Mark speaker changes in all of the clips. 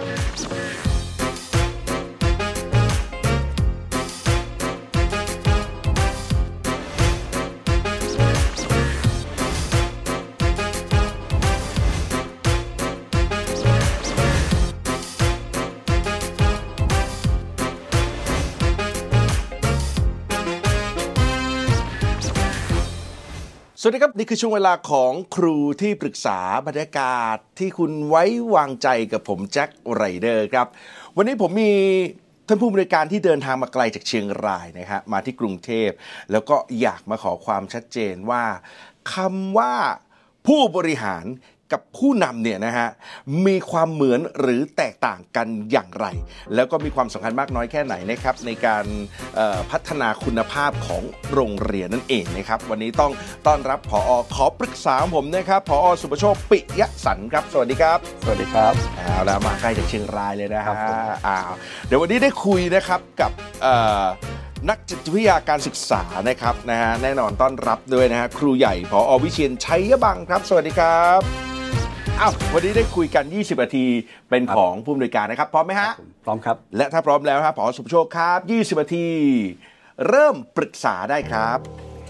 Speaker 1: experience. สวัสดีครับ นี่คือช่วงเวลาของครูที่ปรึกษาบรรยากาศที่คุณไว้วางใจกับผมแจ็คไรเดอร์ครับ วันนี้ผมมีท่านผู้บริการที่เดินทางมาไกลจากเชียงรายนะฮะมาที่กรุงเทพ แล้วก็อยากมาขอความชัดเจนว่าคำว่าผู้บริหาร กับผู้นำเนี่ยนะฮะมีความเหมือนหรือแตกต่างกันอย่างไร แล้วก็มีความสำคัญมากน้อยแค่ไหนนะครับในการเอ่อพัฒนาคุณภาพของโรงเรียนนั่นเองนะครับวันนี้ต้องต้อนรับผอขอปรึกษาผมนะครับผอสุประโชคปิยะสันครับ สวัสดีครับ
Speaker 2: สวัสดีครับ
Speaker 1: เอาแล้วมาใกล้จากเชียงรายเลยนะ
Speaker 2: ครั
Speaker 1: ฮะ
Speaker 2: บผม
Speaker 1: อ้าวเดี๋ยววันนี้ได้คุยนะครับกับเอ่อนักจิตวิทยาการศึกษานะครับนะฮะแน่นอนต้อนรับด้วยนะฮะครูใหญ่ผอวิเชียนชัยบังครับ สวัสดีครับ อ้าววันนี้ได้คุยกัน 20นาทีเป็นของผู้อำนวยการนะครับ พร้อมไหมฮะ
Speaker 2: พร้อมครับ
Speaker 1: และถ้าพร้อมแล้วครับผอสุประโชคครับ 20นาที เริ่มปรึกษาได้ครับ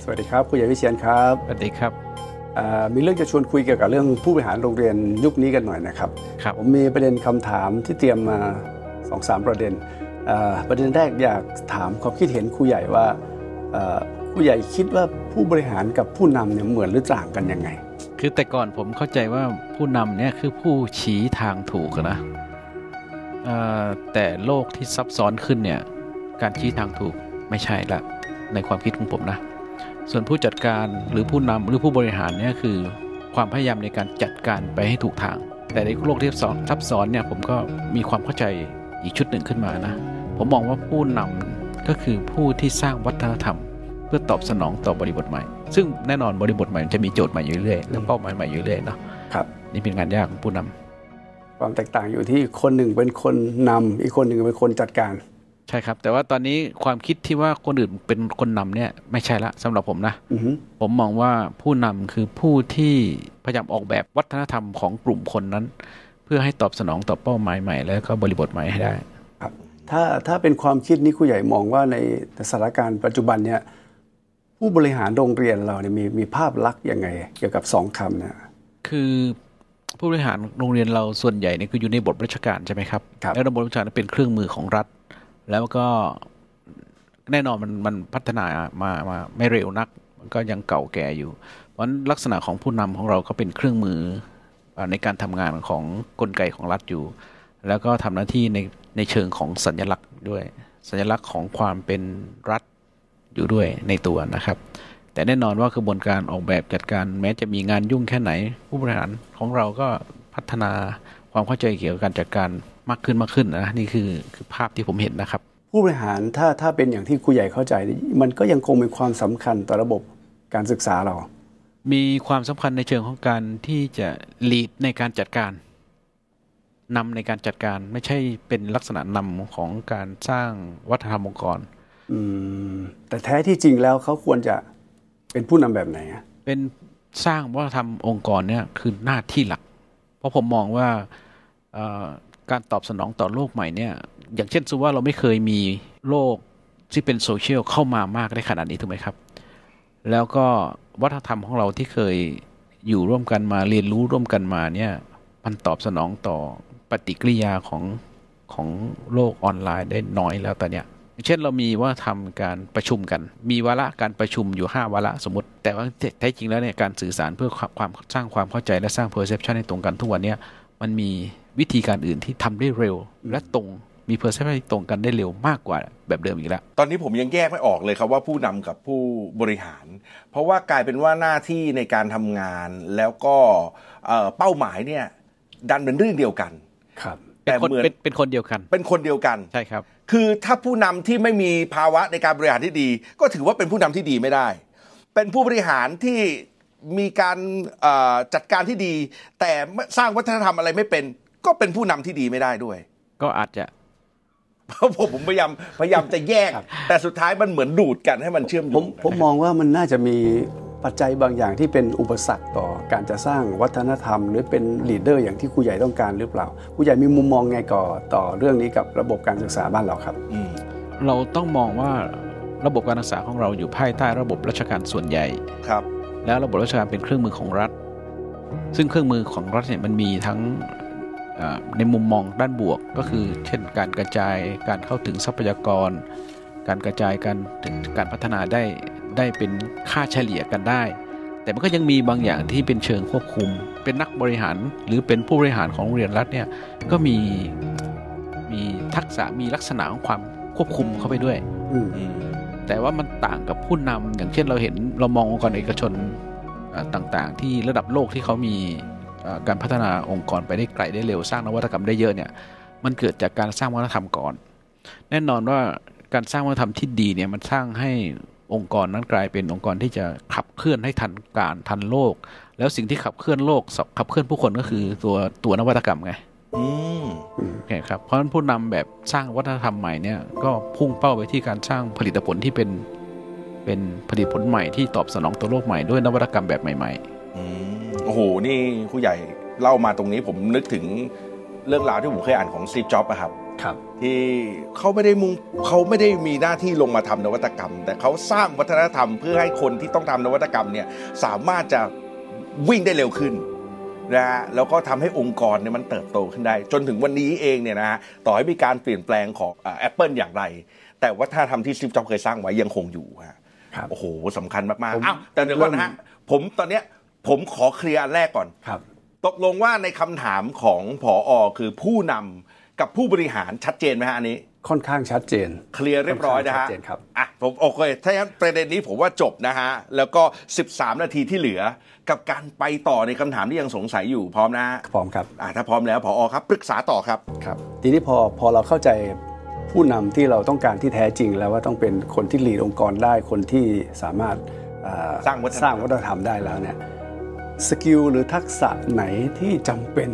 Speaker 2: สวัสดีครับผู้ใหญ่วิเชียนครับ
Speaker 3: สวัสดีครับ
Speaker 2: เอ่อมีเรื่องจะชวนคุยเกี่ยวกับเรื่องผู้บริหารโรงเรียนยุคนี้กันหน่อยนะครับ
Speaker 3: ครับ
Speaker 2: ผมมีประเด็นคำถามที่เตรียมมา2อสประเด็นเอ่อประเด็นแรกอยากถามความคิดเห็นครูใหญ่ว่าเอ่อผู้ใหญ่คิดว่าผู้บริหารกับผู้นำเนี่ยเหมือนหรือต่างกันยังไง
Speaker 3: คือแต่ก่อนผมเข้าใจว่าผู้นำเนี่ยคือผู้ชี้ทางถูกนะแต่โลกที่ซับซ้อนขึ้นเนี่ย การชี้ทางถูกไม่ใช่ละ ในความคิดของผมนะ ส่วนผู้จัดการหรือผู้นำหรือผู้บริหารเนี่ยคือความพยายามในการจัดการไปให้ถูกทาง แต่ในโลกที่ซับซ้อนซับซ้อนเนี่ยผมก็มีความเข้าใจอีกชุดหนึ่งขึ้นมานะ ผมมองว่าผู้นำก็คือผู้ที่สร้างวัฒนธรรม เพื่อตอบสนองต่อบริบทใหม่ ซึ่งแน่นอนบริบทใหม่มันจะมีโจทย์ใหม่อยู่เรื่อยและเป้าหมายใหม่อยู่เรื่อยเนาะ
Speaker 2: ครับ
Speaker 3: นี่เป็นงานยากของผู้นำ
Speaker 2: ความแตกต่างอยู่ที่คนหนึ่งเป็นคนนำอีกคนหนึ่งเป็นคนจัดการ
Speaker 3: ใช่ครับ แต่ว่าตอนนี้ความคิดที่ว่าคนอื่นเป็นคนนำเนี่ยไม่ใช่ละสำหรับผมนะ
Speaker 2: อือฮึ
Speaker 3: ผมมองว่าผู้นำคือผู้ที่พยายามออกแบบวัฒนธรรมของกลุ่มคนนั้น เพื่อให้ตอบสนองต่อเป้าหมายใหม่ แล้วก็บริบทใหม่ให้ได้
Speaker 2: ครับ ถ้าถ้าเป็นความคิดนี้ครูใหญ่มองว่าในสถานการณ์ปัจจุบันเนี่ย ผู้บริหารโรงเรียนเราเนี่ยมีมีภาพลักษณ์ยังไง เกี่ยวกับสองคำเนี่ย
Speaker 3: คือผู้บริหารโรงเรียนเราส่วนใหญ่เนี่ยคืออยู่ในบทราชการใช่ไหมครับ
Speaker 2: ครับ
Speaker 3: แล้วระบบราชการเป็นเครื่องมือของรัฐ แล้วก็แน่นอนมันมันพัฒนามามาไม่เร็วนัก มันก็ยังเก่าแก่อยู่ เพราะฉะนั้นลักษณะของผู้นำของเราก็เป็นเครื่องมืออ่าในการทำงานของกลไกของรัฐอยู่ แล้วก็ทำหน้าที่ในในเชิงของสัญลักษณ์ด้วย สัญลักษณ์ของความเป็นรัฐ อยู่ด้วยในตัวนะครับ แต่แน่นอนว่ากระบวนการออกแบบจัดการแม้จะมีงานยุ่งแค่ไหน ผู้บริหารของเราก็พัฒนาความเข้าใจเกี่ยวกับการจัดการมากขึ้นมากขึ้นนะนี่คือคือภาพที่ผมเห็นนะครับ
Speaker 2: ผู้บริหารถ้าถ้าเป็นอย่างที่ครูใหญ่เข้าใจนี่มันก็ยังคงมีความสำคัญต่อระบบการศึกษาเรา
Speaker 3: มีความสำคัญในเชิงของการที่จะลีดในการจัดการนำในการจัดการไม่ใช่เป็นลักษณะนำของการสร้างวัฒนธรรมองค์กร
Speaker 2: อืม แต่แท้ที่จริงแล้วเขาควรจะเป็นผู้นำแบบไหน
Speaker 3: เป็นสร้างวัฒนธรรมองค์กรเนี่ยคือหน้าที่หลัก เพราะผมมองว่าการตอบสนองต่อโลกใหม่เนี่ยอย่างเช่นสุว่าเราไม่เคยมีโลกที่เป็นโซเชียลเข้ามามากได้ขนาดนี้ถูกไหมครับ แล้วก็วัฒนธรรมของเราที่เคยอยู่ร่วมกันมาเรียนรู้ร่วมกันมาเนี่ยมันตอบสนองต่อปฏิกิริยาของของโลกออนไลน์ได้น้อยแล้วตอนเนี้ย เช่นเรามีว่าทำการประชุมกัน มีวาระการประชุมอยู่ 5 วาระสมมติ แต่ว่าแท้จริงแล้วเนี่ยการสื่อสารเพื่อความความสร้างความเข้าใจและสร้าง perception ให้ตรงกันทุกวันเนี้ยมันมีวิธีการอื่นที่ทำได้เร็วและตรงมี perception ที่ตรงกันได้เร็วมากกว่าแบบเดิมอีกแล้ว
Speaker 1: ตอนนี้ผมยังแยกไม่ออกเลยครับว่าผู้นำกับผู้บริหาร เพราะว่ากลายเป็นว่าหน้าที่ในการทำงานแล้วก็เอ่อเป้าหมายเนี่ยดันเป็นเรื่องเดียวกัน
Speaker 2: ครับ
Speaker 3: เป็น
Speaker 1: แต่
Speaker 3: คน
Speaker 1: เหมือน
Speaker 3: เป็นเป็นคนเดียวกัน
Speaker 1: เป็นคนเดียวกัน
Speaker 3: ใช่ครับ
Speaker 1: คือถ้าผู้นำที่ไม่มีภาวะในการบริหารที่ดี ก็ถือว่าเป็นผู้นำที่ดีไม่ได้ เป็นผู้บริหารที่มีการเอ่อจัดการที่ดี แต่สร้างวัฒนธรรมอะไรไม่เป็น ก็เป็นผู้นำที่ดีไม่ได้ด้วย
Speaker 3: ก็อาจจะ
Speaker 1: เพราะผมผมพยายามพยายามจะแยก แต่สุดท้ายมันเหมือนดูดกันให้มันเชื่อมโย
Speaker 2: ผม
Speaker 1: งกัน
Speaker 2: ผมมองว่ามันน่าจะมี ปัจจัยบางอย่างที่เป็นอุปสรรคต่อการจะสร้างวัฒนธรรม หรือเป็น leader อย่างที่ครูใหญ่ต้องการหรือเปล่าครูใหญ่มีมุมมองไงก่อต่อเรื่องนี้กับระบบการศึกษาบ้านเราครับ
Speaker 1: อืม
Speaker 3: เราต้องมองว่าระบบการศึกษาของเราอยู่ภายใต้ระบบราชการส่วนใหญ่
Speaker 1: ครับ
Speaker 3: แล้วระบบราชการเป็นเครื่องมือของรัฐ ซึ่งเครื่องมือของรัฐเนี่ยมันมีทั้งเอ่อในมุมมองด้านบวกก็คือ เช่น การกระจายการเข้าถึงทรัพยากร การกระจายการถึงการพัฒนาได้ ได้เป็นค่าเฉลี่ยกันได้ แต่มันก็ยังมีบางอย่างที่เป็นเชิงควบคุม เป็นนักบริหารหรือเป็นผู้บริหารของโรงเรียนรัฐเนี่ยก็มีมีทักษะมีลักษณะของความควบคุมเข้าไปด้วย
Speaker 2: อืม
Speaker 1: อืม
Speaker 3: แต่ว่ามันต่างกับผู้นำอย่างเช่นเราเห็นเรามององค์กรเอกชนเอ่อต่างๆ ที่ระดับโลกที่เขามีเอ่อการพัฒนาองค์กรไปได้ไกลได้เร็วสร้างนวัตกรรมได้เยอะเนี่ย มันเกิดจากการสร้างวัฒนธรรมก่อน แน่นอนว่าการสร้างวัฒนธรรมที่ดีเนี่ยมันสร้างให้ องค์กรนั้นกลายเป็นองค์กรที่จะขับเคลื่อนให้ทันการทันโลก แล้วสิ่งที่ขับเคลื่อนโลกขับเคลื่อนผู้คนก็คือตัวตัวนวัตกรรมไง
Speaker 1: อืม
Speaker 3: โอเคครับเพราะฉะนั้นผู้นำแบบสร้างวัฒนธรรมใหม่เนี่ยก็พุ่งเป้าไปที่การสร้างผลิตผลที่เป็นเป็นผลิตผลใหม่ที่ตอบสนองต่อโลกใหม่ด้วยนวัตกรรมแบบใหม่
Speaker 1: อืมโอ้โหนี่ผู้ใหญ่เล่ามาตรงนี้ผมนึกถึงเรื่องราวที่ผมเคยอ่านของซีจ็อบอะครับ
Speaker 2: ครับ
Speaker 1: ที่เขาไม่ได้มุ่งเขาไม่ได้มีหน้าที่ลงมาทำนวัตกรรม แต่เขาสร้างวัฒนธรรมเพื่อให้คนที่ต้องทำนวัตกรรมเนี่ยสามารถจะวิ่งได้เร็วขึ้นนะฮะแล้วก็ทำให้องค์กรเนี่ยมันเติบโตขึ้นได้ จนถึงวันนี้เองเนี่ยนะฮะต่อให้มีการเปลี่ยนแปลงของแอปเปิลอย่างไร แต่วัฒนธรรมที่สตีฟจ็อบส์เคยสร้างไว้ยังคงอยู่ฮะ
Speaker 2: ครับ
Speaker 1: โอ้โหสำคัญมาก
Speaker 2: ผม
Speaker 1: ๆอ้าวแต่เดี๋ยวก่อนนะฮะผมตอนเนี้ยผมขอเคลียร์อันแรกก่อน
Speaker 2: ครับ
Speaker 1: ตกลงว่าในคำถามของผออคือผู้นำ กับผู้บริหารชัดเจนไหมฮะอันนี้
Speaker 2: ค่อนข้างชัดเจน
Speaker 1: เคลียร์เรียบร้อยนะฮะค่
Speaker 2: อนข้างชัดเจนครับ
Speaker 1: อะผมโอเคถ้าอย่างนั้นประเด็นนี้ผมว่าจบนะฮะแล้วก็ 13 นาทีที่เหลือ กับการไปต่อในคำถามที่ยังสงสัยอยู่พร้อมนะฮะ
Speaker 2: พร้อมครับ
Speaker 1: อะถ้าพร้อมแล้วผออครับปรึกษาต่อครับ
Speaker 2: ครับ ทีนี้พอพอเราเข้าใจผู้นำที่เราต้องการที่แท้จริงแล้วว่าต้องเป็นคนที่ลีดองค์กรได้คนที่สามารถเอ่อ
Speaker 1: สร้างวัฒนธรรม
Speaker 2: สร้างวัฒนธรรมได้แล้วเนี่ยสกิลหรือทักษะไหนที่จำเป็น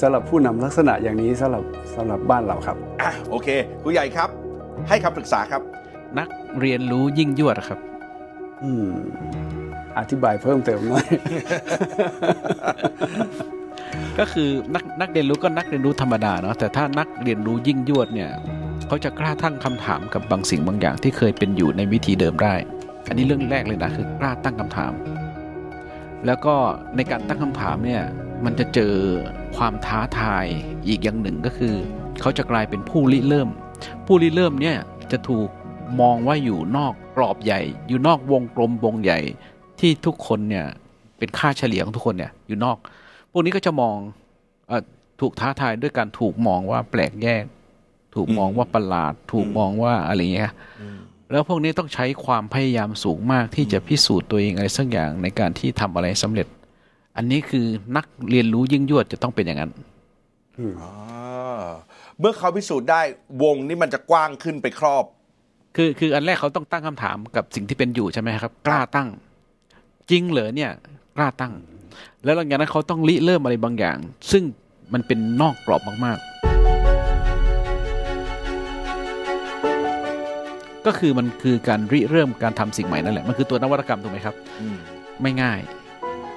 Speaker 2: สำหรับผู้นำลักษณะอย่างนี้สำหรับสำหรับบ้านเราครับ
Speaker 1: อะโอเคผู้ใหญ่ครับ ให้คำปรึกษาครับ
Speaker 3: ๆนักเรียนรู้ยิ่งยวดครับ
Speaker 2: อืมอธิบายเพิ่มเติมหน่อย
Speaker 3: ก็คือนักนักเรียนรู้ก็นักเรียนรู้ธรรมดาเนาะแต่ถ้านักเรียนรู้ยิ่งยวดเนี่ยเขาจะกล้าตั้งคำถามกับบางสิ่งบางอย่างที่เคยเป็นอยู่ในวิธีเดิมได้ อันนี้เรื่องแรกเลยนะคือกล้าตั้งคำถาม แล้วก็ในการตั้งคำถามเนี่ย มันจะเจอความท้าทายอีกอย่างหนึ่งก็คือ เขาจะกลายเป็นผู้ริเริ่ม ผู้ริเริ่มเนี่ยจะถูกมองว่าอยู่นอกกรอบใหญ่ อยู่นอกวงกลมวงใหญ่ที่ทุกคนเนี่ยเป็นค่าเฉลี่ยของทุกคนเนี่ยอยู่นอก พวกนี้ก็จะมองเออถูกท้าทายด้วยการถูกมองว่าแปลกแยก ถูกมองว่าประหลาด ถูกมองว่าอะไรอย่างเงี้ยแล้วพวกนี้ต้องใช้ความพยายามสูงมากที่จะพิสูจน์ตัวเองอะไรสักอย่างในการที่ทำอะไรสำเร็จ อันนี้คือนักเรียนรู้ยิ่งยวดจะต้องเป็นอย่างนั้น
Speaker 1: อ่าเมื่อเขาพิสูจน์ได้วงนี้มันจะกว้างขึ้นไปครอบ
Speaker 3: คือคืออันแรกเขาต้องตั้งคำถามกับสิ่งที่เป็นอยู่ใช่ไหมครับ กล้าตั้ง จริงเหรอเนี่ย กล้าตั้ง แล้วหลังจากนั้นเขาต้องริเริ่มอะไรบางอย่าง ซึ่งมันเป็นนอกกรอบมาก ๆก็คือมันคือการริเริ่มการทำสิ่งใหม่นั่นแหละ มันคือตัวนวัตกรรมถูกไหมครับ
Speaker 1: อืม
Speaker 3: ไม่ง่าย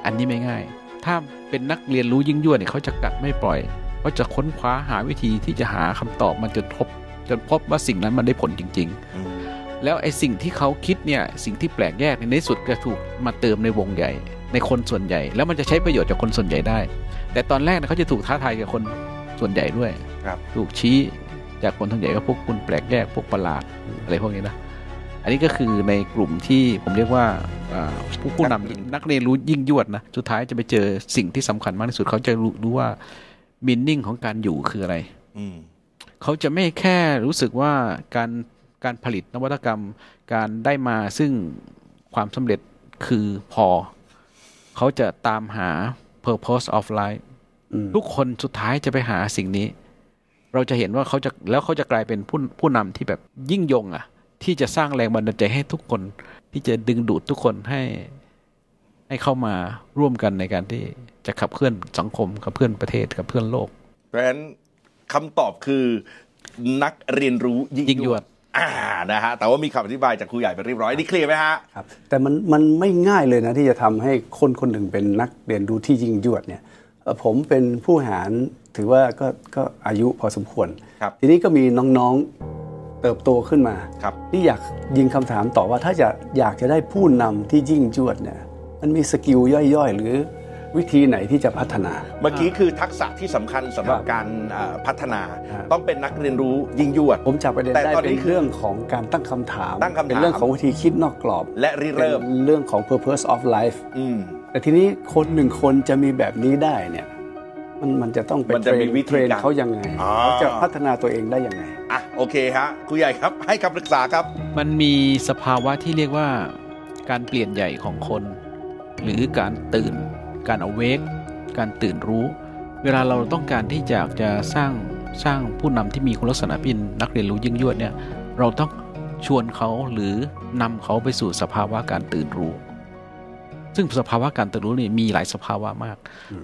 Speaker 3: อันนี้ไม่ง่าย ถ้าเป็นนักเรียนรู้ยิ่งยวดเนี่ยเขาจะกัดไม่ปล่อยเขาจะค้นคว้าหาวิธีที่จะหาคำตอบมันจนพบจนพบว่าสิ่งนั้นมันได้ผลจริง
Speaker 1: อืม
Speaker 3: ๆแล้วไอ้สิ่งที่เขาคิดเนี่ยสิ่งที่แปลกแยกเนี่ยในที่สุดก็ถูกมาเติมในวงใหญ่ ในคนส่วนใหญ่ แล้วมันจะใช้ประโยชน์จากคนส่วนใหญ่ได้ แต่ตอนแรกเนี่ยเขาจะถูกท้าทายจากคนส่วนใหญ่ด้วย
Speaker 1: ครับ
Speaker 3: ถูกชี้จากคนส่วนใหญ่ก็พวกคุณแปลกแยกพวกประหลาดอะไรพวกนี้นะ อันนี้ก็คือในกลุ่มที่ผมเรียกว่าอ่าผู้ผู้นำนักเรียนรู้ยิ่งยวดนะสุดท้ายจะไปเจอสิ่งที่สำคัญมากที่สุดเขาจะรู้รู้ว่ามินนิ่งของการอยู่คืออะไร
Speaker 1: อืม
Speaker 3: เขาจะไม่แค่รู้สึกว่าการการผลิตนวัตกรรม การได้มาซึ่งความสำเร็จคือพอ เขาจะตามหา purpose of life
Speaker 2: อืม
Speaker 3: ทุกคนสุดท้ายจะไปหาสิ่งนี้ เราจะเห็นว่าเขาจะแล้วเขาจะกลายเป็นผู้ผู้นำที่แบบยิ่งยงอะ ที่จะสร้างแรงบันดาลใจให้ทุกคน ที่จะดึงดูดทุกคนให้ให้เข้ามาร่วมกันในการที่จะขับเคลื่อนสังคมขับเคลื่อนประเทศขับเคลื่อนโลก
Speaker 1: เพราะฉะนั้นคำตอบคือนักเรียนรู้ยิ่ง
Speaker 3: ยิ่งยวด
Speaker 1: อ่านะฮะแต่ว่ามีคำอธิบายจากครูใหญ่ไปเรียบร้อยนี่เคลียร์ไหมฮะ
Speaker 2: ครับแต่มันมันไม่ง่ายเลยนะที่จะทำให้คนคนหนึ่งเป็นนักเรียนรู้ที่ยิ่งยวดเนี่ยเอ่อผมเป็นผู้หารถือว่าก็ก็อายุพอสมควร
Speaker 1: ครับ
Speaker 2: ทีนี้ก็มีน้องๆ เติบโตขึ้นมา
Speaker 1: ครับ
Speaker 2: ที่อยากยิงคำถามต่อว่าถ้าจะอยากจะได้ผู้นำที่ยิ่งยวดเนี่ยมันมีสกิลย่อยๆ หรือวิธีไหนที่จะพัฒนา
Speaker 1: เมื่อกี้คือทักษะที่สำคัญสำหรับ
Speaker 2: ครับ
Speaker 1: การเอ่อพัฒนา
Speaker 2: ครับ
Speaker 1: ต้องเป็นนักเรียนรู้ยิ่งยวด
Speaker 2: ผมจับประเด็น
Speaker 1: แต่
Speaker 2: ได้
Speaker 1: ตอนนี้
Speaker 2: เป็น
Speaker 1: คือ
Speaker 2: เรื่องของการตั้งคำถาม
Speaker 1: ตั้งคำถาม
Speaker 2: เป็นเรื่องของวิธีคิดนอกกรอบ
Speaker 1: และริเริ่ม
Speaker 2: เป็นเรื่องของ purpose of life
Speaker 1: อืม
Speaker 2: แต่ทีนี้คนหนึ่งคนจะมีแบบนี้ได้เนี่ยมันมันจะต้องไป
Speaker 1: มันจะมีวิธี
Speaker 2: เทรน
Speaker 1: การ
Speaker 2: เขายังไง
Speaker 1: อ๋อ
Speaker 2: เขาจะพัฒนาตัวเองได้ยังไง
Speaker 1: อะโอเคฮะครูใหญ่ครับ ให้คำปรึกษาครับ
Speaker 3: มันมีสภาวะที่เรียกว่า การเปลี่ยนใหญ่ของคน หรือการตื่น การเอาเวกการตื่นรู้ เวลาเราต้องการที่จะจะสร้างสร้างผู้นำที่มีคุณลักษณะเป็นนักเรียนรู้ยิ่งยวดเนี่ยเราต้องชวนเขาหรือนำเขาไปสู่สภาวะการตื่นรู้ ซึ่งสภาวะการตื่นรู้นี่มีหลายสภาวะมาก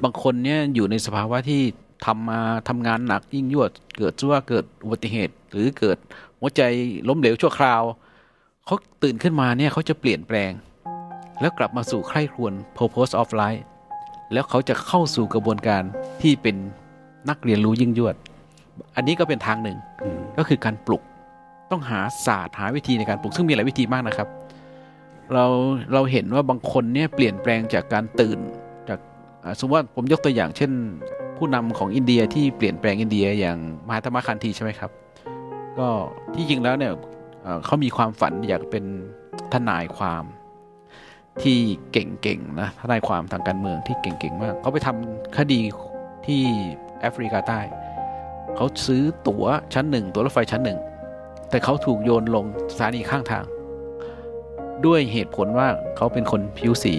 Speaker 3: บางคนเนี่ยอยู่ในสภาวะที่ ทำมาทำงานหนักยิ่งยวด เกิดว่าเกิดอุบัติเหตุ หรือเกิดหัวใจล้มเหลวชั่วคราว เขาตื่นขึ้นมาเนี่ยเขาจะเปลี่ยนแปลง แล้วกลับมาสู่ใคร่ครวญ purpose of life แล้วเขาจะเข้าสู่กระบวนการที่เป็นนักเรียนรู้ยิ่งยวด อันนี้ก็เป็นทางหนึ่งก็คือการปลุกต้องหาศาสตร์หาวิธีในการปลุกซึ่งมีหลายวิธีมากนะครับ เราเราเห็นว่าบางคนเนี่ยเปลี่ยนแปลงจากการตื่นจากอ่าสมมติว่าผมยกตัวอย่างเช่น ผู้นำของอินเดียที่เปลี่ยนแปลงอินเดียอย่างมหาธรรมคันธีใช่ไหมครับ ก็ที่จริงแล้วเนี่ยเขามีความฝันอยากเป็นทนายความที่เก่งๆนะทนายความทางการเมืองที่เก่งๆมากเขาไปทำคดีที่แอฟริกาใต้เขาซื้อตั๋วชั้นหนึ่งตั๋วรถไฟชั้นหนึ่งแต่เขาถูกโยนลงสถานีข้างทาง ด้วยเหตุผลว่าเขาเป็นคนผิวสี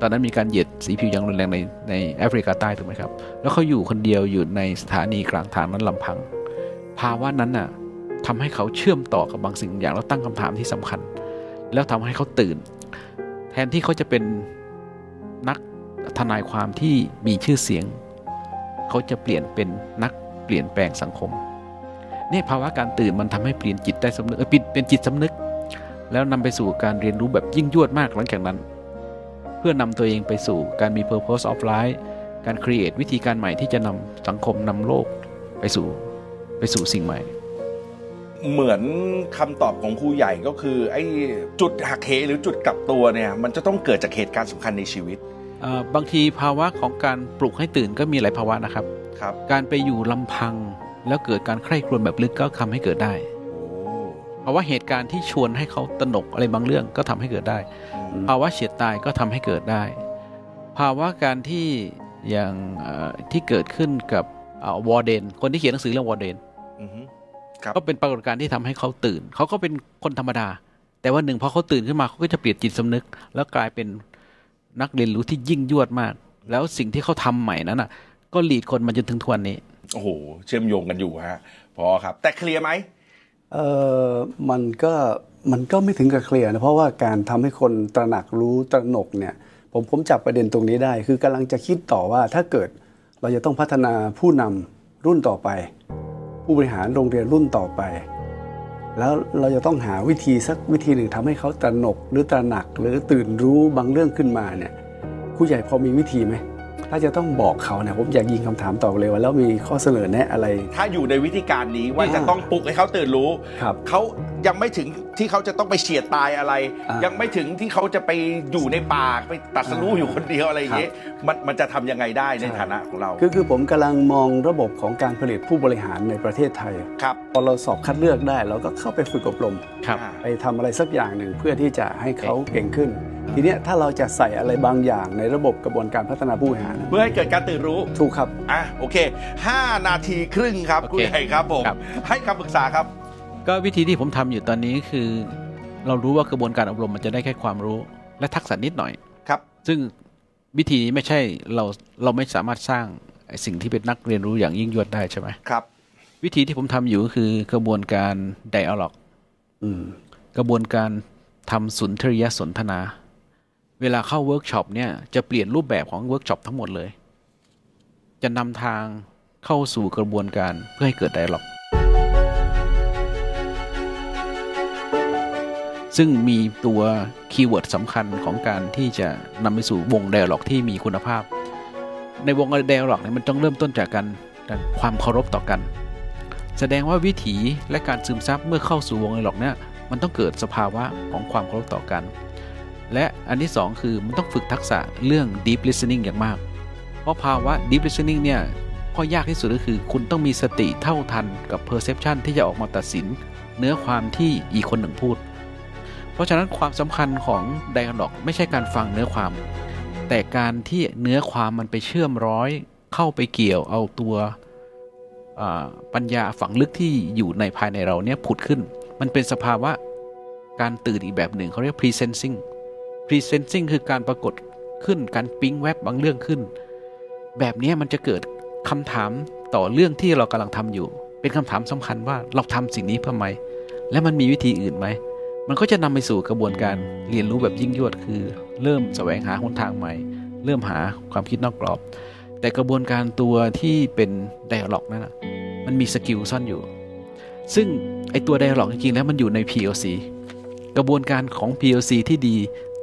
Speaker 3: ตอนนั้นมีการเหยียดสีผิวอย่างรุนแรงในในแอฟริกาใต้ถูกไหมครับ แล้วเขาอยู่คนเดียวอยู่ในสถานีกลางทางนั้นลำพัง ภาวะนั้นน่ะทำให้เขาเชื่อมต่อกับบางสิ่งอย่างแล้วตั้งคำถามที่สำคัญ แล้วทำให้เขาตื่น แทนที่เขาจะเป็นนักทนายความที่มีชื่อเสียง เขาจะเปลี่ยนเป็นนักเปลี่ยนแปลงสังคมเนี่ยภาวะการตื่นมันทำให้เปลี่ยนจิตได้สำนึกเออเปลี่ยนเป็นจิตสำนึก แล้วนำไปสู่การเรียนรู้แบบยิ่งยวดมากหลังจากนั้น พื่อนำตัวเองไปสู่การมี purpose of life การ create วิธีการใหม่ที่จะนำสังคมนำโลกไปสู่ไปสู่สิ่งใหม่
Speaker 1: เหมือนคำตอบของครูใหญ่ก็คือไอ้จุดหักเหหรือจุดกลับตัวเนี่ยมันจะต้องเกิดจากเหตุการณ์สำคัญในชีวิต
Speaker 3: เอ่อบางทีภาวะของการปลุกให้ตื่นก็มีหลายภาวะนะครับ
Speaker 1: ครับ
Speaker 3: การไปอยู่ลำพังแล้วเกิดการใคร่ครวญแบบลึกก็ทำให้เกิดได้
Speaker 1: โอ้
Speaker 3: ภาวะเหตุการณ์ที่ชวนให้เขาตระหนกอะไรบางเรื่องก็ทำให้เกิดได้
Speaker 1: อืม
Speaker 3: ภาวะเฉียดตายก็ทำให้เกิดได้ ภาวะการที่อย่างเอ่อที่เกิดขึ้นกับวอร์เดน คนที่เขียนหนังสือเรื่องวอร์เดน
Speaker 1: อือฮึครับ
Speaker 3: ก็เป็นปรากฏการณ์ที่ทำให้เขาตื่น เขาก็เป็นคนธรรมดา แต่ว่าหนึ่งพอเขาตื่นขึ้นมาเขาก็จะเปลี่ยนจิตสำนึก แล้วกลายเป็นนักเรียนรู้ที่ยิ่งยวดมาก แล้วสิ่งที่เขาทำใหม่นั้นอะ ก็หลีดคนมาจนถึงทุกวันนี้
Speaker 1: โอ้โห เชื่อมโยงกันอยู่ฮะ พอครับ แต่เคลียร์ไหม
Speaker 2: เออมันก็มันก็ไม่ถึงกับเคลียร์นะเพราะว่าการทำให้คนตระหนักรู้ตระหนกเนี่ย ผมผมจับประเด็นตรงนี้ได้ คือกำลังจะคิดต่อว่าถ้าเกิดเราจะต้องพัฒนาผู้นำรุ่นต่อไป ผู้บริหารโรงเรียนรุ่นต่อไป แล้วเราจะต้องหาวิธีสักวิธีหนึ่งทำให้เขาตระหนกหรือตระหนักหรือตื่นรู้บางเรื่องขึ้นมาเนี่ยผู้ใหญ่พอมีวิธีไหม ถ้าจะต้องบอกเขาเนี่ยผมอยากยิงคำถามต่อเลยว่าแล้วมีข้อเสนอแนะอะไร
Speaker 1: ถ้าอยู่ในวิธีการนี้ว่า
Speaker 2: อ่า
Speaker 1: จะต้องปลุกให้เขาตื่นรู้
Speaker 2: ครับ
Speaker 1: เขายังไม่ถึงที่เขาจะต้องไปเฉียดตายอะไร
Speaker 2: อ่ายั
Speaker 1: ยังไม่ถึงที่เขาจะไปอยู่ในป่าไปตัดสรู้
Speaker 2: อ่า
Speaker 1: อยู่คนเดียวอะไรอย่างเงี้ยมันมันจะทำยังไงได้ใน
Speaker 2: ใช่
Speaker 1: ฐานะของเรา
Speaker 2: คือคือผมกำลังมองระบบของการผลิตผู้บริหารในประเทศไทย
Speaker 1: ครับ
Speaker 2: พอเราสอบคัดเลือกได้เราก็เข้าไปฝึกอบรม
Speaker 3: ครับ
Speaker 1: อ่า
Speaker 2: ไปทำอะไรสักอย่างหนึ่งเพื่อที่จะให้เขาเก่งขึ้น ทีเนี้ยถ้าเราจะใส่อะไรบางอย่างในระบบกระบวนการพัฒนาผู้บริหาร
Speaker 1: เพื่อให้เกิดการตื่นรู้
Speaker 2: ถูกครับ
Speaker 1: อะโอเค 5 นาทีครึ่งครับ
Speaker 3: โอเค
Speaker 1: คุณใหญ่ครับผม
Speaker 3: ครับ
Speaker 1: ให้คำปรึกษาครับ
Speaker 3: ก็วิธีที่ผมทำอยู่ตอนนี้คือ เรารู้ว่ากระบวนการอบรมมันจะได้แค่ความรู้ และทักษะนิดหน่อย
Speaker 1: ครับ
Speaker 3: ซึ่งวิธีนี้ไม่ใช่เราเราไม่สามารถสร้างไอ้สิ่งที่เป็นนักเรียนรู้อย่างยิ่งยวดได้ใช่ไหม
Speaker 1: ครับ
Speaker 3: วิธีที่ผมทำอยู่ก็คือกระบวนการ dialog
Speaker 2: อืม
Speaker 3: กระบวนการทำสุนทรียสนทนา เวลาเข้าเวิร์กช็อปเนี่ยจะเปลี่ยนรูปแบบของเวิร์กช็อปทั้งหมดเลย จะนำทางเข้าสู่กระบวนการเพื่อให้เกิด dialog ซึ่งมีตัว keyword สำคัญของการที่จะนำไปสู่วง dialog ที่มีคุณภาพ ในวง dialog เนี่ยมันต้องเริ่มต้นจากการความเคารพต่อกัน แสดงว่าวิถีและการซึมซับเมื่อเข้าสู่วงไดอะล็อกเนี่ยมันต้องเกิดสภาวะของความเคารพต่อกัน และอันที่สองคือมันต้องฝึกทักษะเรื่อง deep listening อย่างมาก เพราะภาวะ deep listening เนี่ยข้อยากที่สุดก็คือ คุณต้องมีสติเท่าทันกับ perception ที่จะออกมาตัดสิน เนื้อความที่อีกคนหนึ่งพูด เพราะฉะนั้นความสำคัญของ dialog ไม่ใช่การฟังเนื้อความ แต่การที่เนื้อความมันไปเชื่อมร้อยเข้าไปเกี่ยวเอาตัวปัญญาฝังลึกที่อยู่ในภายในเราเนี่ยผุดขึ้น มันเป็นสภาวะการตื่นอีกแบบหนึ่งเขาเรียก presensing presensing คือการปรากฏขึ้นการปิ๊งแวบบางเรื่องขึ้น แบบนี้มันจะเกิดคำถามต่อเรื่องที่เรากำลังทำอยู่ เป็นคำถามสำคัญว่าเราทำสิ่งนี้เพื่อไหม และมันมีวิธีอื่นไหม มันก็จะนำไปสู่กระบวนการเรียนรู้แบบยิ่งยวดคือ เริ่มแสวงหาหนทางใหม่ เริ่มหาความคิดนอกกรอบ แต่กระบวนการตัวที่เป็น dialog นั่นนะมันมี skill ซ่อนอยู่ ซึ่งไอตัว dialog จริงๆแล้วมันอยู่ใน PLC กระบวนการของ PLC ที่ดี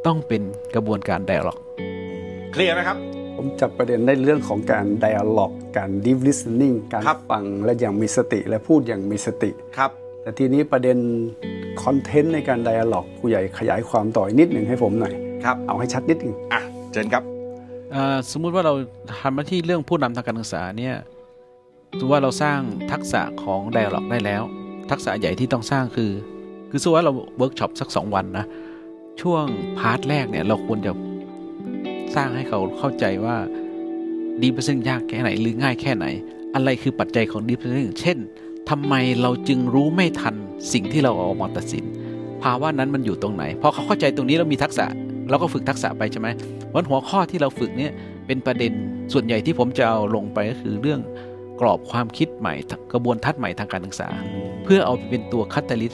Speaker 3: ต้องเป็นกระบวนการ dialog
Speaker 1: เคลียร์ไหมครับ
Speaker 2: ผมจับประเด็นได้เรื่องของการ dialog การ deep listening การ
Speaker 1: ครับ
Speaker 2: ฟังและอย่างมีสติและพูดอย่างมีสติ
Speaker 1: ครับ
Speaker 2: แต่ทีนี้ประเด็นคอนเทนต์ในการ dialog ผู้ใหญ่ขยายความต่ออีกนิดหนึ่งให้ผมหน่อย
Speaker 1: ครับ
Speaker 2: เอาให้ชัดนิดหนึ่ง
Speaker 1: อะเชิญครับ
Speaker 3: อ่าสมมุติว่าเราทำหน้าที่เรื่องผู้นำทางการศึกษาเนี่ยถือว่าเราสร้างทักษะของ Dialog ได้แล้ว ทักษะใหญ่ที่ต้องสร้างคือ คือสมมุติว่าเราเวิร์กช็อปสัก 2 วันนะ ช่วง part แรกเนี่ยเราควรจะสร้างให้เขาเข้าใจว่า deep listening ยากแค่ไหนหรือง่ายแค่ไหน อะไรคือปัจจัยของ deep listening เช่นทำไมเราจึงรู้ไม่ทันสิ่งที่เราเอามาตัดสิน ภาวะนั้นมันอยู่ตรงไหนพอเขาเข้าใจตรงนี้เรามีทักษะเราก็ฝึกทักษะไปใช่ไหมวันหัวข้อที่เราฝึกเนี่ยเป็นประเด็นส่วนใหญ่ที่ผมจะเอาลงไปก็คือเรื่องกรอบความคิดใหม่กระบวนทัศน์ใหม่ทางการศึกษา เพื่อเอาไปเป็นตัว catalyst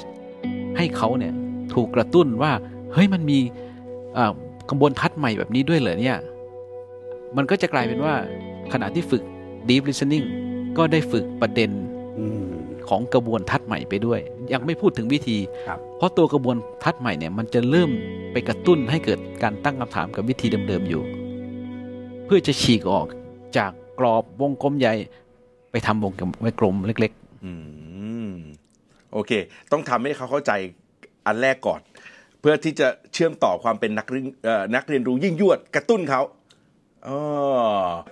Speaker 3: ให้เขาเนี่ยถูกกระตุ้นว่า เฮ้ยมันมีอ่ากระบวนทัศน์ใหม่แบบนี้ด้วยเหรอเนี่ย มันก็จะกลายเป็นว่าขณะที่ฝึก deep listening ก็ได้ฝึกประเด็น
Speaker 2: อืม
Speaker 3: ของกระบวนทัศน์ใหม่ไปด้วย ยังไม่พูดถึงวิธี
Speaker 2: ครับ
Speaker 3: เพราะตัวกระบวนทัศน์ใหม่เนี่ย มันจะเริ่มไปกระตุ้นให้เกิดการตั้งคำถามกับวิธีเดิมๆอยู่ เพื่อจะฉีกออกจากกรอบวงกลมใหญ่ไปทำวงกลมเล็ก
Speaker 1: อืมโอเค ต้องทำให้เขาเข้าใจอันแรกก่อน เพื่อที่จะเชื่อมต่อความเป็นนักเรียนเอ่อนักเรียนรู้ยิ่งยวดกระตุ้นเขาอ๋อ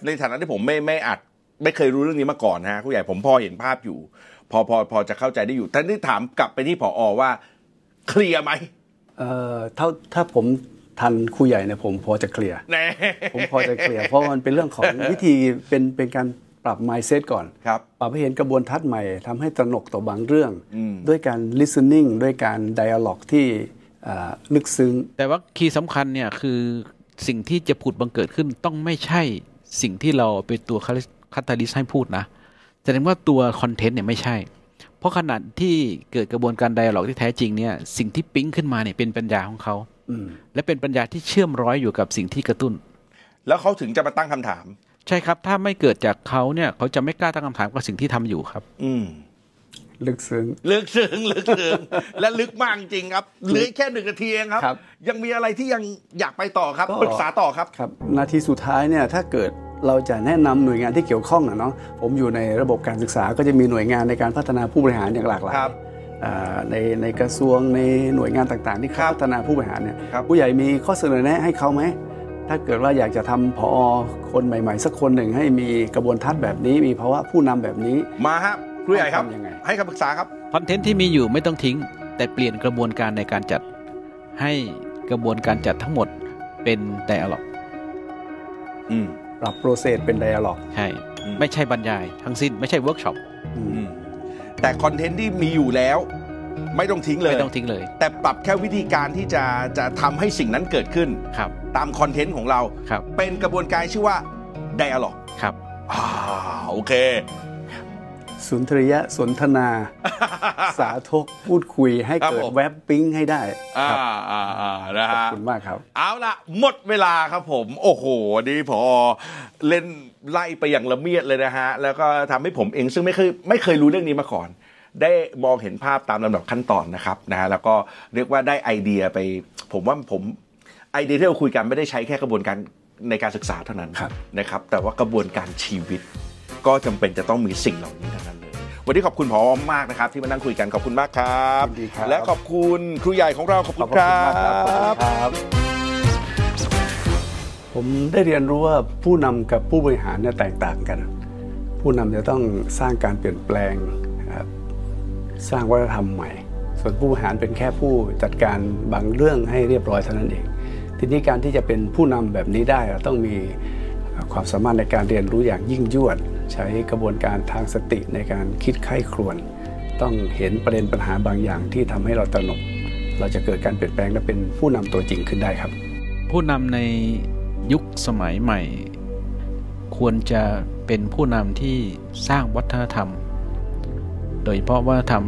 Speaker 1: ในฐานะที่ผมไม่ไม่อัด ไม่เคยรู้เรื่องนี้มาก่อนนะฮะผู้ใหญ่ผมพอเห็นภาพอยู่ พอพอพอจะเข้าใจได้อยู่ท่านที่ถามกลับไปที่ผอว่า เคลียร์ไหม
Speaker 2: เอ่อถ้าถ้าผมทันครูใหญ่เนี่ยผมพอจะเคลียร์
Speaker 1: แน่
Speaker 2: ผมพอจะเคลียร์เพราะมันเป็นเรื่องของวิธีเป็นเป็นการปรับ mindset ก่อน
Speaker 1: ครับ
Speaker 2: ปรับให้เห็นกระบวนทัศน์ใหม่ทำให้ตระหนกต่อบางเรื่อง
Speaker 1: อืม
Speaker 2: ด้วยการ listening ด้วยการ dialog ที่อ่า ลึกซึ้ง
Speaker 3: ๆแต่ว่าคีย์สำคัญเนี่ยคือสิ่งที่จะผุดบังเกิดขึ้นต้องไม่ใช่สิ่งที่เราเป็นตัวคัตตาลิสให้พูดนะแสดงว่าตัวคอนเทนต์เนี่ยไม่ใช่ เพราะขนาดที่เกิดกระบวนการไดอะล็อกที่แท้จริงเนี่ยสิ่งที่ปิ๊งขึ้นมาเนี่ยเป็นปัญญาของเขา
Speaker 2: อืม
Speaker 3: และเป็นปัญญาที่เชื่อมร้อยอยู่กับสิ่งที่กระตุ้น
Speaker 1: แล้วเขาถึงจะมาตั้งคำถาม
Speaker 3: ใช่ครับ ถ้าไม่เกิดจากเขาเนี่ย เขาจะไม่กล้าตั้งคำถามกับสิ่งที่ทำอยู่ครับ
Speaker 1: อืม
Speaker 2: ลึกซึ้ง
Speaker 1: ลึกซึ้งลึกซึ้งและลึกมากจริงครับเหลือแค่หนึ่งนาทีเองครับ
Speaker 2: ครับ
Speaker 1: ยังมีอะไรที่ยังอยากไปต่อครับ
Speaker 2: ก็
Speaker 1: ปรึกษาต่อครับ
Speaker 2: ครับ นาทีสุดท้ายเนี่ยถ้าเกิดเราจะแนะนำหน่วยงานที่เกี่ยวข้องนะเนาะผมอยู่ในระบบการศึกษาก็จะมีหน่วยงานในการพัฒนาผู้บริหารอย่างหลากหลาย
Speaker 1: ครับ
Speaker 2: อ่าในในกระทรวงในหน่วยงานต่างๆที่
Speaker 1: ครับ
Speaker 2: พัฒนาผู้บริหารเนี่ย
Speaker 1: ครับ
Speaker 2: ผู้ใหญ่มีข้อเสนอแนะให้เขาไหมถ้าเกิดว่าอยากจะทำผอคนใหม่ ๆ สักคนหนึ่งให้มีกระบวนทัศน์แบบนี้ มีภาวะผู้นำแบบนี้
Speaker 1: มาฮะ ครูใหญ่ครับ
Speaker 2: ทำยังไง
Speaker 1: ให้คำปรึกษาครับ
Speaker 3: คอนเทนต์ที่มีอยู่ไม่ต้องทิ้ง แต่เปลี่ยนกระบวนการในการจัด ให้กระบวนการจัดทั้งหมดเป็น dialog อื
Speaker 1: ม
Speaker 2: ปรับ process เป็น dialog
Speaker 3: ใช่
Speaker 1: อืม
Speaker 3: ไม่ใช่บรรยาย ทั้งสิ้นไม่ใช่เวิร์กช็อป
Speaker 2: อืม
Speaker 1: อืมแต่คอนเทนต์ที่มีอยู่แล้ว ไม่ต้องทิ้งเลย
Speaker 3: ไม่ต้องทิ้งเลย
Speaker 1: แต่ปรับแค่วิธีการที่จะจะทำให้สิ่งนั้นเกิดขึ้น
Speaker 3: ครับ
Speaker 1: ตามคอนเทนต์ของเรา
Speaker 3: ครับ
Speaker 1: เป็นกระบวนการชื่อว่า dialog
Speaker 3: ครับ
Speaker 1: อ่าโอเค
Speaker 2: สุนทรียะสนทนา สาธกพูดคุยให้
Speaker 1: ครับ
Speaker 2: เกิด
Speaker 1: ผม
Speaker 2: แวบปิ๊งให้ได้
Speaker 1: อ่า
Speaker 2: ครับ
Speaker 1: อ่าอ่านะ
Speaker 2: ขอบ
Speaker 1: ฮะ
Speaker 2: คุณมากครับ
Speaker 1: เอาละหมดเวลาครับผม โอ้โหนี่พอเล่นไล่ไปอย่างละเมียดเลยนะฮะ แล้วก็ทำให้ผมเองซึ่งไม่เคยไม่เคยรู้เรื่องนี้มาก่อนได้มองเห็นภาพตามลำดับขั้นตอนนะครับนะฮะแล้วก็เรียกว่าได้ไอเดียไป ผมว่าผมไอเดียที่เราคุยกันไม่ได้ใช้แค่กระบวนการในการศึกษาเท่านั้น
Speaker 2: ครับ
Speaker 1: นะครับ แต่ว่ากระบวนการชีวิต ก็จำเป็นจะต้องมีสิ่งเหล่านี้ทั้งนั้นเลย วันนี้ขอบคุณพอมากนะครับ ที่มานั่งคุยกันขอบคุณมากครับ
Speaker 2: ยินดีครับ
Speaker 1: และขอบคุณครูใหญ่ของเราขอบ
Speaker 2: ข
Speaker 1: คุ
Speaker 2: อบ
Speaker 1: ณ
Speaker 2: พระ
Speaker 1: ค
Speaker 2: คุณ
Speaker 1: รั
Speaker 2: มากครับขอบคุณ
Speaker 1: บ
Speaker 2: ครับผมได้เรียนรู้ว่าผู้นำกับผู้บริหารเนี่ยแตกต่างกัน ผู้นำจะต้องสร้างการเปลี่ยนแปลงนะครับสร้างวัฒนธรรมใหม่ ส่วนผู้บริหารเป็นแค่ผู้จัดการบางเรื่องให้เรียบร้อยเท่านั้นเอง ทีนี้การที่จะเป็นผู้นำแบบนี้ได้เราต้องมีความสามารถในการเรียนรู้อย่างยิ่งยวด ใช้กระบวนการทางสติในการคิดไข้ครวน ต้องเห็นประเด็นปัญหาบางอย่างที่ทำให้เราตระหนก เราจะเกิดการเปลี่ยนแปลงและเป็นผู้นำตัวจริงขึ้นได้ครับ
Speaker 3: ผู้นำในยุคสมัยใหม่ ควรจะเป็นผู้นำที่สร้างวัฒนธรรม โดยเฉพาะวัฒนธรรม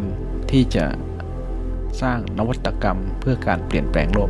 Speaker 3: ที่จะสร้างนวัตกรรมเพื่อการเปลี่ยนแปลงโลก